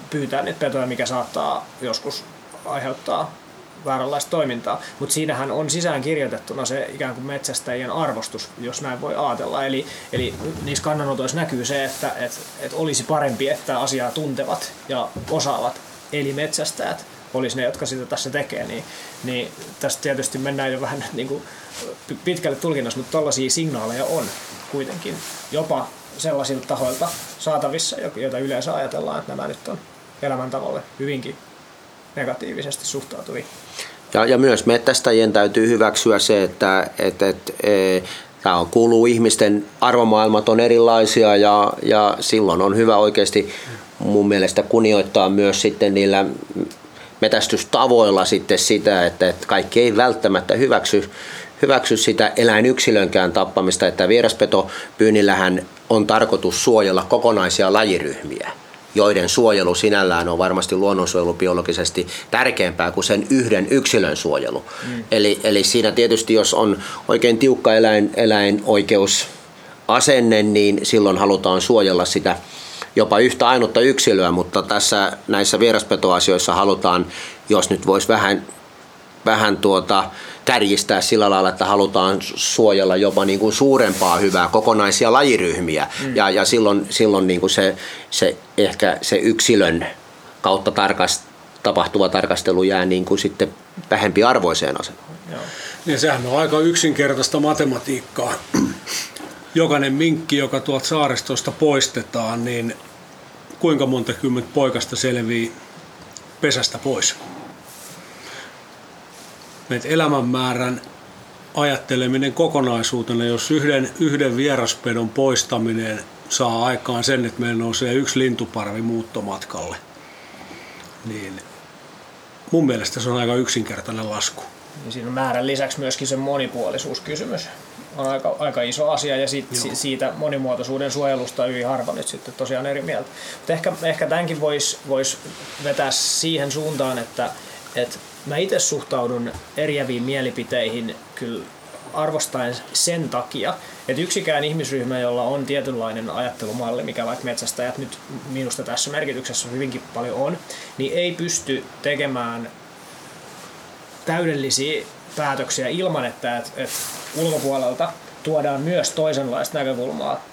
pyytää niitä petoja, mikä saattaa joskus aiheuttaa vääränlaista toimintaa, mutta siinähän on sisään kirjoitettuna se ikään kuin metsästäjien arvostus, jos näin voi ajatella. Eli, eli niissä kannanotoissa näkyy se, että et, et olisi parempi, että asiaa tuntevat ja osaavat, eli metsästäjät, olisi ne, jotka sitä tässä tekee, niin, niin tästä tietysti mennään jo vähän niin kuin pitkälle tulkinnassa, mutta tällaisia signaaleja on kuitenkin jopa sellaisilta tahoilta saatavissa, joita yleensä ajatellaan, että nämä nyt on elämäntavalle hyvinkin negatiivisesti suhtautuvia. Ja, ja myös mettästäjien täytyy hyväksyä se, että, että, että e, tämä on, kuuluu ihmisten arvomaailmat on erilaisia ja, ja silloin on hyvä oikeasti mun mielestä kunnioittaa myös sitten niillä metästystavoilla sitten sitä, että, että kaikki ei välttämättä hyväksy, hyväksy sitä eläinyksilönkään tappamista, että vieraspetopyynnillähän on tarkoitus suojella kokonaisia lajiryhmiä joiden suojelu sinällään on varmasti luonnonsuojelubiologisesti tärkeämpää kuin sen yhden yksilön suojelu. Mm. Eli, eli siinä tietysti, jos on oikein tiukka eläin, eläinoikeus asenne, niin silloin halutaan suojella sitä jopa yhtä ainutta yksilöä, mutta tässä näissä vieraspetoasioissa halutaan, jos nyt voisi vähän, vähän tuota, kärjistää sillä lailla, että halutaan suojella jopa niin kuin suurempaa hyvää kokonaisia lajiryhmiä. Mm. Ja, ja silloin, silloin niin kuin se, se, ehkä se yksilön kautta tarkast, tapahtuva tarkastelu jää niin kuin sitten vähempi arvoiseen asemaan. Joo. Ja sehän on aika yksinkertaista matematiikkaa. Jokainen minkki, joka tuolta saaristosta poistetaan, niin kuinka monta kymmentä poikasta selvii pesästä pois? Meitä elämänmäärän ajatteleminen kokonaisuutena, jos yhden, yhden vieraspedon poistaminen saa aikaan sen, että meillä nousee yksi lintuparvi muuttomatkalle, niin mun mielestä se on aika yksinkertainen lasku. Ja siinä on määrän lisäksi myöskin se monipuolisuuskysymys on aika, aika iso asia ja sit, si, siitä monimuotoisuuden suojelusta on hyvin harva nyt sitten tosiaan eri mieltä. Mutta ehkä, ehkä tämänkin voisi vois vetää siihen suuntaan, että et mä itse suhtaudun eriäviin mielipiteihin kyllä arvostaen sen takia, että yksikään ihmisryhmä, jolla on tietynlainen ajattelumalli, mikä vaikka metsästäjät nyt minusta tässä merkityksessä hyvinkin paljon on, niin ei pysty tekemään täydellisiä päätöksiä ilman, että, että, että ulkopuolelta tuodaan myös toisenlaista näkökulmaa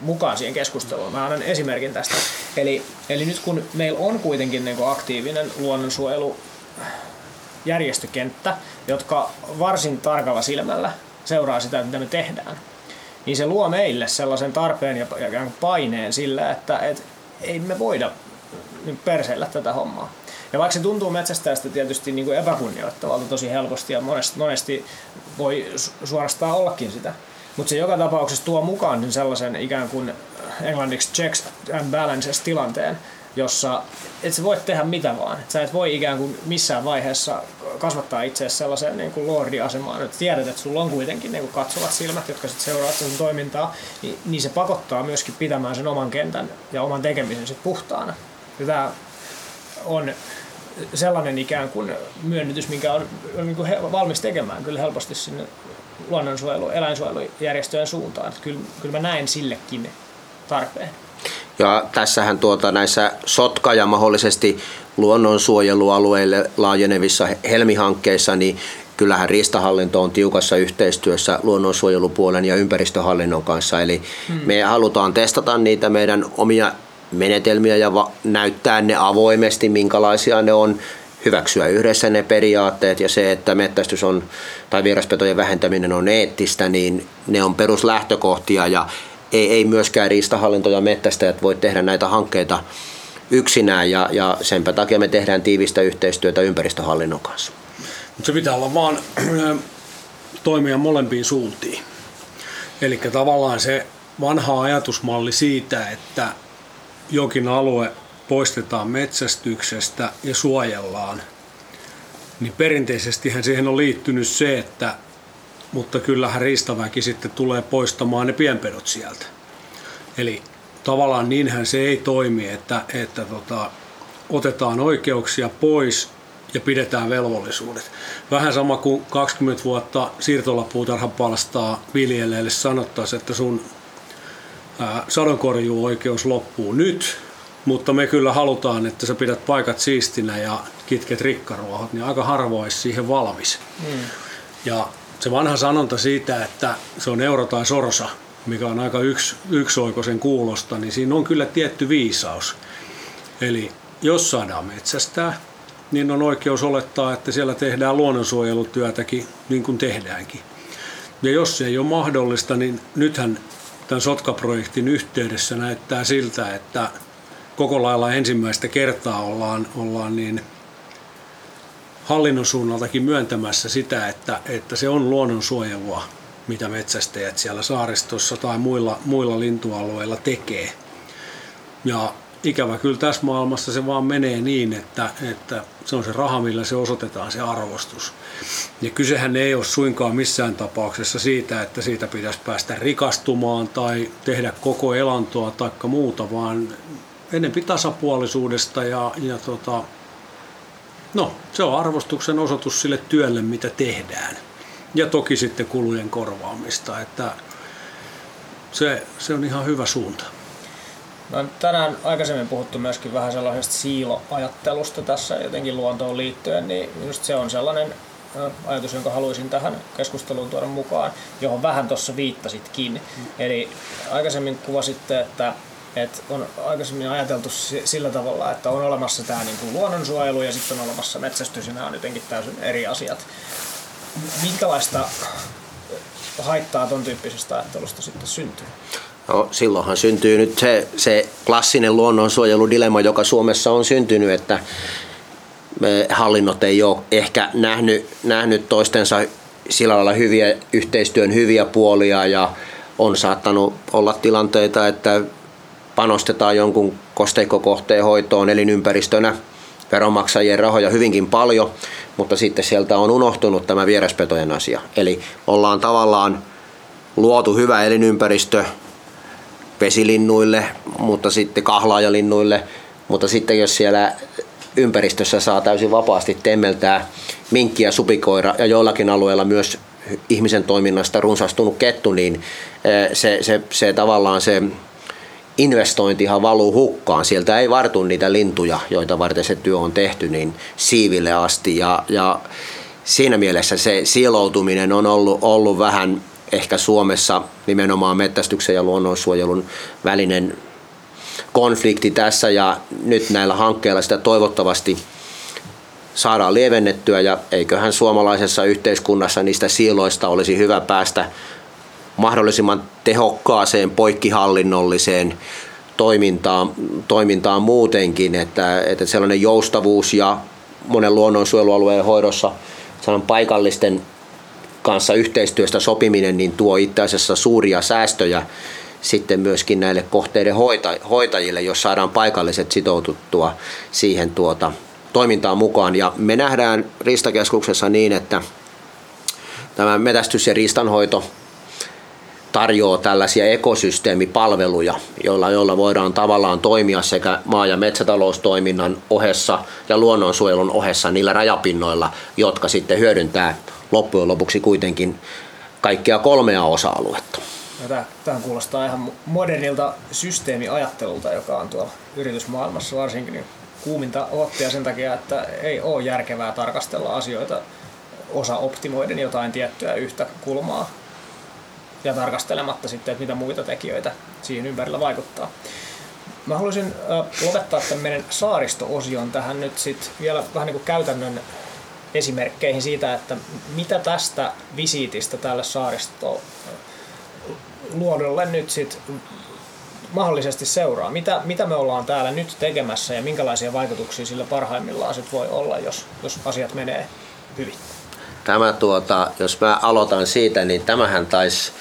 mukaan siihen keskusteluun. Mä annan esimerkin tästä. Eli, eli nyt kun meillä on kuitenkin niin aktiivinen luonnonsuojelu järjestökenttä, jotka varsin tarkalla silmällä seuraa sitä, mitä me tehdään, niin se luo meille sellaisen tarpeen ja paineen sillä, että et ei me voida nyt perseillä tätä hommaa. Ja vaikka se tuntuu metsästäjästä tietysti niin kuin epäkunnioittavalta tosi helposti ja monesti, monesti voi suorastaan ollakin sitä, mutta se joka tapauksessa tuo mukaan sellaisen ikään kuin englanniksi checks and balances tilanteen, jossa et sä voi tehdä mitä vaan. Et sä et voi ikään kuin missään vaiheessa kasvattaa itseäsi sellaiseen niin kuin lordi-asemaan, että tiedät, että sulla on kuitenkin niin kuin katsovat silmät, jotka sitten seuraavat sen toimintaa, niin, niin se pakottaa myöskin pitämään sen oman kentän ja oman tekemisen sit puhtaana. Ja tämä on sellainen ikään kuin myönnytys, minkä on, on niin kuin valmis tekemään kyllä helposti sinne luonnonsuojelu- eläinsuojelujärjestöjen suuntaan. Että kyllä, kyllä mä näen sillekin tarpeen. Ja tässähän tuota näissä sotka- ja mahdollisesti luonnonsuojelualueille laajenevissa helmihankkeissa, niin kyllähän riistahallinto on tiukassa yhteistyössä luonnonsuojelupuolen ja ympäristöhallinnon kanssa. Eli hmm. me halutaan testata niitä meidän omia menetelmiä ja va- näyttää ne avoimesti, minkälaisia ne on, hyväksyä yhdessä ne periaatteet ja se, että mettästys on tai vieraspetojen vähentäminen on eettistä, niin ne on peruslähtökohtia ja ei, ei myöskään riistahallinto ja mettästäjät voi tehdä näitä hankkeita yksinään ja, ja senpä takia me tehdään tiivistä yhteistyötä ympäristöhallinnon kanssa. Mutta se pitää olla vaan toimia molempiin suuntiin. Eli tavallaan se vanha ajatusmalli siitä, että jokin alue poistetaan metsästyksestä ja suojellaan, niin perinteisesti siihen on liittynyt se, että mutta kyllähän riistaväki sitten tulee poistamaan ne pienpedot sieltä. Eli tavallaan niinhän se ei toimi, että, että tota, otetaan oikeuksia pois ja pidetään velvollisuudet. Vähän sama kuin 20 vuotta siirtolapuutarhan palstaa viljelijälle sanottaisiin, että sun sadonkorjuuoikeus loppuu nyt, mutta me kyllä halutaan, että sä pidät paikat siistinä ja kitket rikkaruohot, niin aika harvoin siihen valmis. Mm. Ja se vanha sanonta siitä, että se on euro tai sorsa, mikä on aika yks, yksioikoisen kuulosta, niin siinä on kyllä tietty viisaus. Eli jos saadaan metsästää, niin on oikeus olettaa, että siellä tehdään luonnonsuojelutyötäkin niin kuin tehdäänkin. Ja jos se ei ole mahdollista, niin nythän tämän Sotka-projektin yhteydessä näyttää siltä, että koko lailla ensimmäistä kertaa ollaan, ollaan niin hallinnon suunnaltakin myöntämässä sitä, että, että se on luonnonsuojelua, mitä metsästäjät siellä saaristossa tai muilla, muilla lintualueilla tekee. Ja ikävä kyllä tässä maailmassa se vaan menee niin, että, että se on se raha, millä se osoitetaan se arvostus. Ja kysehän ei ole suinkaan missään tapauksessa siitä, että siitä pitäisi päästä rikastumaan tai tehdä koko elantoa tai muuta, vaan enempi tasapuolisuudesta ja, ja tota, no, se on arvostuksen osoitus sille työlle, mitä tehdään. Ja toki sitten kulujen korvaamista, että se, se on ihan hyvä suunta. No, tänään aikaisemmin puhuttu myöskin vähän sellaisesta siiloajattelusta tässä jotenkin luontoon liittyen, niin just se on sellainen ajatus, jonka haluaisin tähän keskusteluun tuoda mukaan, johon vähän tuossa viittasitkin. Mm. Eli aikaisemmin kuvasitte, että, että on aikaisemmin ajateltu sillä tavalla, että on olemassa tämä niin kuin luonnonsuojelu ja sitten on olemassa metsästys ja nämä on jotenkin täysin eri asiat. Minkälaista haittaa tuon tyyppisestä ajattelusta sitten syntyy? No, silloinhan syntyy nyt se, se klassinen luonnonsuojeludilemma, joka Suomessa on syntynyt, että hallinnot ei ole ehkä nähnyt, nähnyt toistensa sillä lailla hyviä, yhteistyön hyviä puolia ja on saattanut olla tilanteita, että panostetaan jonkun kosteikkokohteen hoitoon elinympäristönä veronmaksajien rahoja hyvinkin paljon, mutta sitten sieltä on unohtunut tämä vieraspetojen asia. Eli ollaan tavallaan luotu hyvä elinympäristö vesilinnuille, mutta sitten kahlaajalinnuille, mutta sitten jos siellä ympäristössä saa täysin vapaasti temmeltää minkkiä, supikoira ja joillakin alueilla myös ihmisen toiminnasta runsastunut kettu, niin eh, se, se, se tavallaan se investointihan valuu hukkaan. Sieltä ei vartu niitä lintuja, joita varten se työ on tehty, niin siiville asti. Ja, ja siinä mielessä se siiloutuminen on ollut, ollut vähän ehkä Suomessa nimenomaan mettästyksen ja luonnonsuojelun välinen konflikti tässä ja nyt näillä hankkeilla sitä toivottavasti saadaan lievennettyä ja eiköhän suomalaisessa yhteiskunnassa niistä siiloista olisi hyvä päästä mahdollisimman tehokkaaseen poikkihallinnolliseen toimintaan, toimintaan muutenkin, että, että sellainen joustavuus ja monen luonnonsuojelualueen hoidossa paikallisten kanssa yhteistyöstä sopiminen niin tuo itse asiassa suuria säästöjä sitten myöskin näille kohteiden hoitajille, jos saadaan paikalliset sitoututtua siihen tuota toimintaan mukaan. Ja me nähdään Riistakeskuksessa niin, että tämä metästys- ja riistanhoito tarjoaa tällaisia ekosysteemipalveluja, joilla, joilla voidaan tavallaan toimia sekä maa- ja metsätaloustoiminnan ohessa ja luonnonsuojelun ohessa niillä rajapinnoilla, jotka sitten hyödyntää loppujen lopuksi kuitenkin kaikkia kolmea osa-aluetta. Tämä kuulostaa ihan modernilta systeemiajattelulta, joka on tuolla yritysmaailmassa varsinkin niin kuuminta oppia sen takia, että ei ole järkevää tarkastella asioita osa optimoiden jotain tiettyä yhtä kulmaa ja tarkastelematta sitten, että mitä muita tekijöitä siihen ympärillä vaikuttaa. Mä haluaisin lopettaa tämän meidän saaristo-osion tähän nyt sit vielä vähän niin kuin käytännön esimerkkeihin siitä, että mitä tästä visiitistä tälle saaristo luodolle nyt sit mahdollisesti seuraa? Mitä, mitä me ollaan täällä nyt tekemässä ja minkälaisia vaikutuksia sillä parhaimmillaan sit voi olla, jos, jos asiat menee hyvin? Tämä tuota, jos mä aloitan siitä, niin tämähän taisi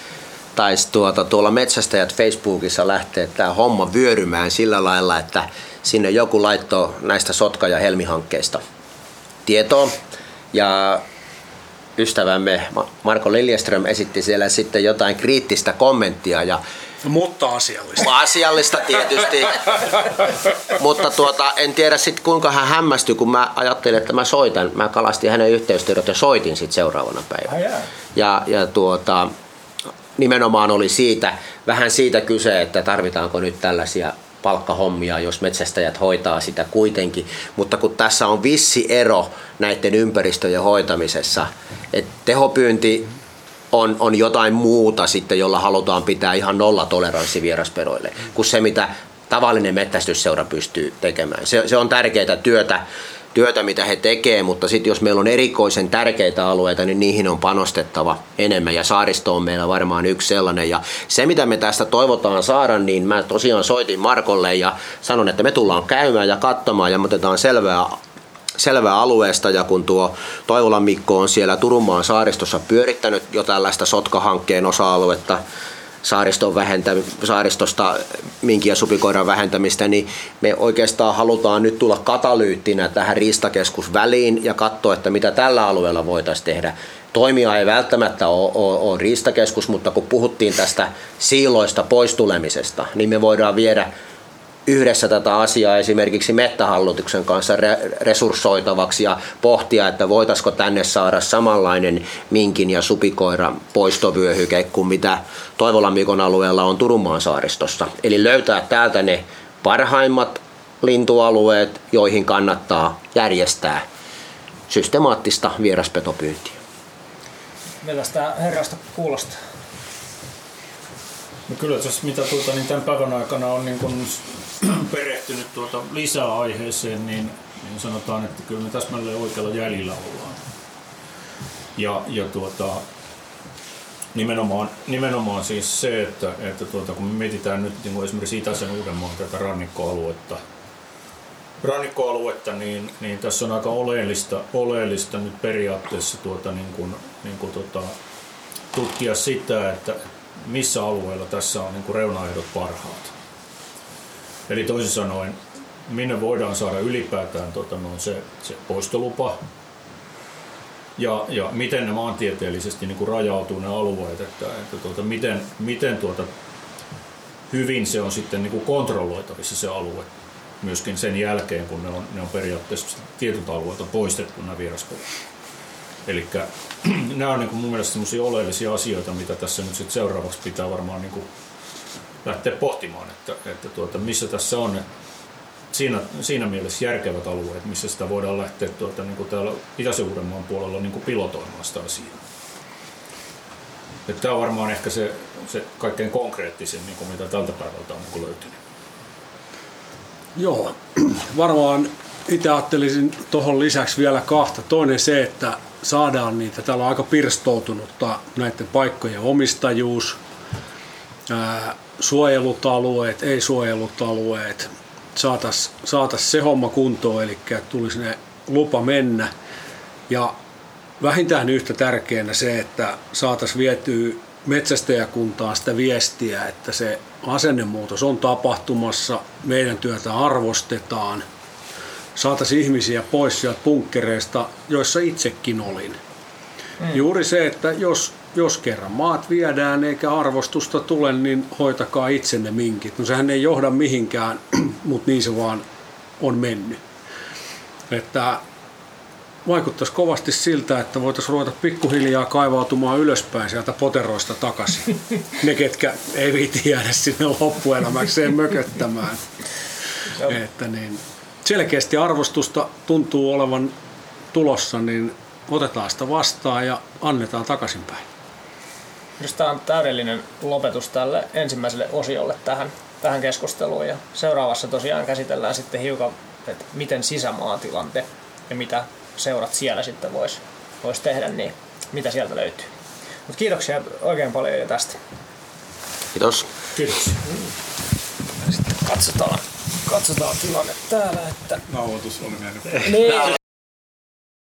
tais tuota, tuolla metsästäjät Facebookissa lähteä tämä homma vyörymään sillä lailla, että sinne joku laittoi näistä Sotka- ja Helmi-hankkeista tietoa. Ja ystävämme Marko Liljeström esitti siellä sitten jotain kriittistä kommenttia ja mutta asiallista. Asiallista tietysti. Mutta tuota, en tiedä sitten kuinka hän hämmästyi, kun mä ajattelin, että mä soitan. Mä kalastin hänen yhteystiedot ja soitin sitten seuraavana päivänä. Ja, ja tuota, nimenomaan oli siitä, vähän siitä kyse, että tarvitaanko nyt tällaisia palkkahommia, jos metsästäjät hoitaa sitä kuitenkin. Mutta kun tässä on vissi ero näiden ympäristöjen hoitamisessa, että tehopyynti on, on jotain muuta sitten, jolla halutaan pitää ihan nolla toleranssi vierasperoille, kuin se mitä tavallinen mettästysseura pystyy tekemään. Se, se on tärkeää työtä, työtä, mitä he tekevät, mutta sitten jos meillä on erikoisen tärkeitä alueita, niin niihin on panostettava enemmän ja saaristo on meillä varmaan yksi sellainen. Ja se, mitä me tästä toivotaan saada, niin mä tosiaan soitin Markolle ja sanon, että me tullaan käymään ja katsomaan ja me otetaan selvää selvää alueesta ja kun tuo Toivolan Mikko on siellä Turunmaan saaristossa pyörittänyt jo tällaista Sotka-hankkeen osa-aluetta, saariston vähentä, saaristosta minkin ja supikoiran vähentämistä, niin me oikeastaan halutaan nyt tulla katalyyttinä tähän riistakeskus väliin ja katsoa, että mitä tällä alueella voitaisiin tehdä. Toimija ei välttämättä ole, ole, ole riistakeskus, mutta kun puhuttiin tästä siiloista poistulemisesta, niin me voidaan viedä yhdessä tätä asiaa esimerkiksi mettähallituksen kanssa resurssoitavaksi ja pohtia, että voitaisiko tänne saada samanlainen minkin ja supikoiran poistovyöhyke kuin mitä Toivolan Mikon alueella on Turunmaan saaristossa. Eli löytää täältä ne parhaimmat lintualueet, joihin kannattaa järjestää systemaattista vieraspetopyyntiä. Miltä tämä herrasta kuulostaa? No kyllä tässä mitä tuota, niin tämän päivän aikana on niin kun perehtynyt tuota lisää aiheeseen, niin, niin sanotaan, että kyllä me täsmälleen oikealla jäljellä ollaan. Ja, ja tuota, nimenomaan, nimenomaan siis se, että, että tuota, kun me mietitään nyt niin kuin esimerkiksi Itäisen Uudenmaan tätä rannikkoaluetta, rannikkoaluetta, niin, niin tässä on aika oleellista, oleellista nyt periaatteessa tuota, niin kuin, niin kuin tuota, tutkia sitä, että missä alueella tässä on niin kuin reunaehdot parhaat. Eli toisin sanoen, minne voidaan saada ylipäätään tota, no, se, se poistolupa ja, ja miten ne maantieteellisesti niin kuin rajautuu ne alueet, että, että tuota, miten, miten tuota, hyvin se on sitten niin kuin kontrolloitavissa se alue myöskin sen jälkeen, kun ne on, ne on periaatteessa tietyt alueet on poistettu nämä vieraspelit. Eli nämä on niin kuin mun mielestä sellaisia oleellisia asioita, mitä tässä nyt sit seuraavaksi pitää varmaan niin kuin lähteä pohtimaan, että, että tuota, missä tässä on siinä, siinä mielessä järkevät alueet, missä sitä voidaan lähteä tuota, niin kuin täällä Itäisen Uudenmaan puolella niin kuin pilotoimaan sitä asiaa. Että tämä on varmaan ehkä se, se kaikkein konkreettisin, niin kuin mitä tältä päivältä on niin löytynyt. Joo, varmaan itse ajattelisin tuohon lisäksi vielä kahta. Toinen se, että saadaan niitä, täällä on aika pirstoutunutta näiden paikkojen omistajuus, ää, suojelut alueet, ei suojelut alueet, saataisiin saatais se homma kuntoon, eli tulisi ne lupa mennä. Ja vähintään yhtä tärkeänä se, että saataisiin vietyä metsästäjäkuntaan sitä viestiä, että se asennemuutos on tapahtumassa, meidän työtä arvostetaan, saataisiin ihmisiä pois sieltä punkkereista, joissa itsekin olin. Mm. Juuri se, että jos jos kerran maat viedään eikä arvostusta tule, niin hoitakaa itsenne minkit. No sehän ei johda mihinkään, mutta niin se vaan on mennyt. Että vaikuttaisi kovasti siltä, että voitaisiin ruveta pikkuhiljaa kaivautumaan ylöspäin sieltä poteroista takaisin. Ne, ketkä ei viiti jäädä sinne loppuelämäkseen mököttämään. että niin, selkeästi arvostusta tuntuu olevan tulossa, niin otetaan sitä vastaan ja annetaan takaisinpäin. Minusta tämä on täydellinen lopetus tälle ensimmäiselle osiolle tähän, tähän keskusteluun. Ja seuraavassa tosiaan käsitellään sitten hiukan, että miten sisämaatilante ja mitä seurat siellä sitten voisi vois tehdä, niin mitä sieltä löytyy. Mutta kiitoksia oikein paljon tästä. Kiitos. Kiitos. Katsotaan, katsotaan tilanne täällä, että... Nauhoitus oli mennyt. Niin,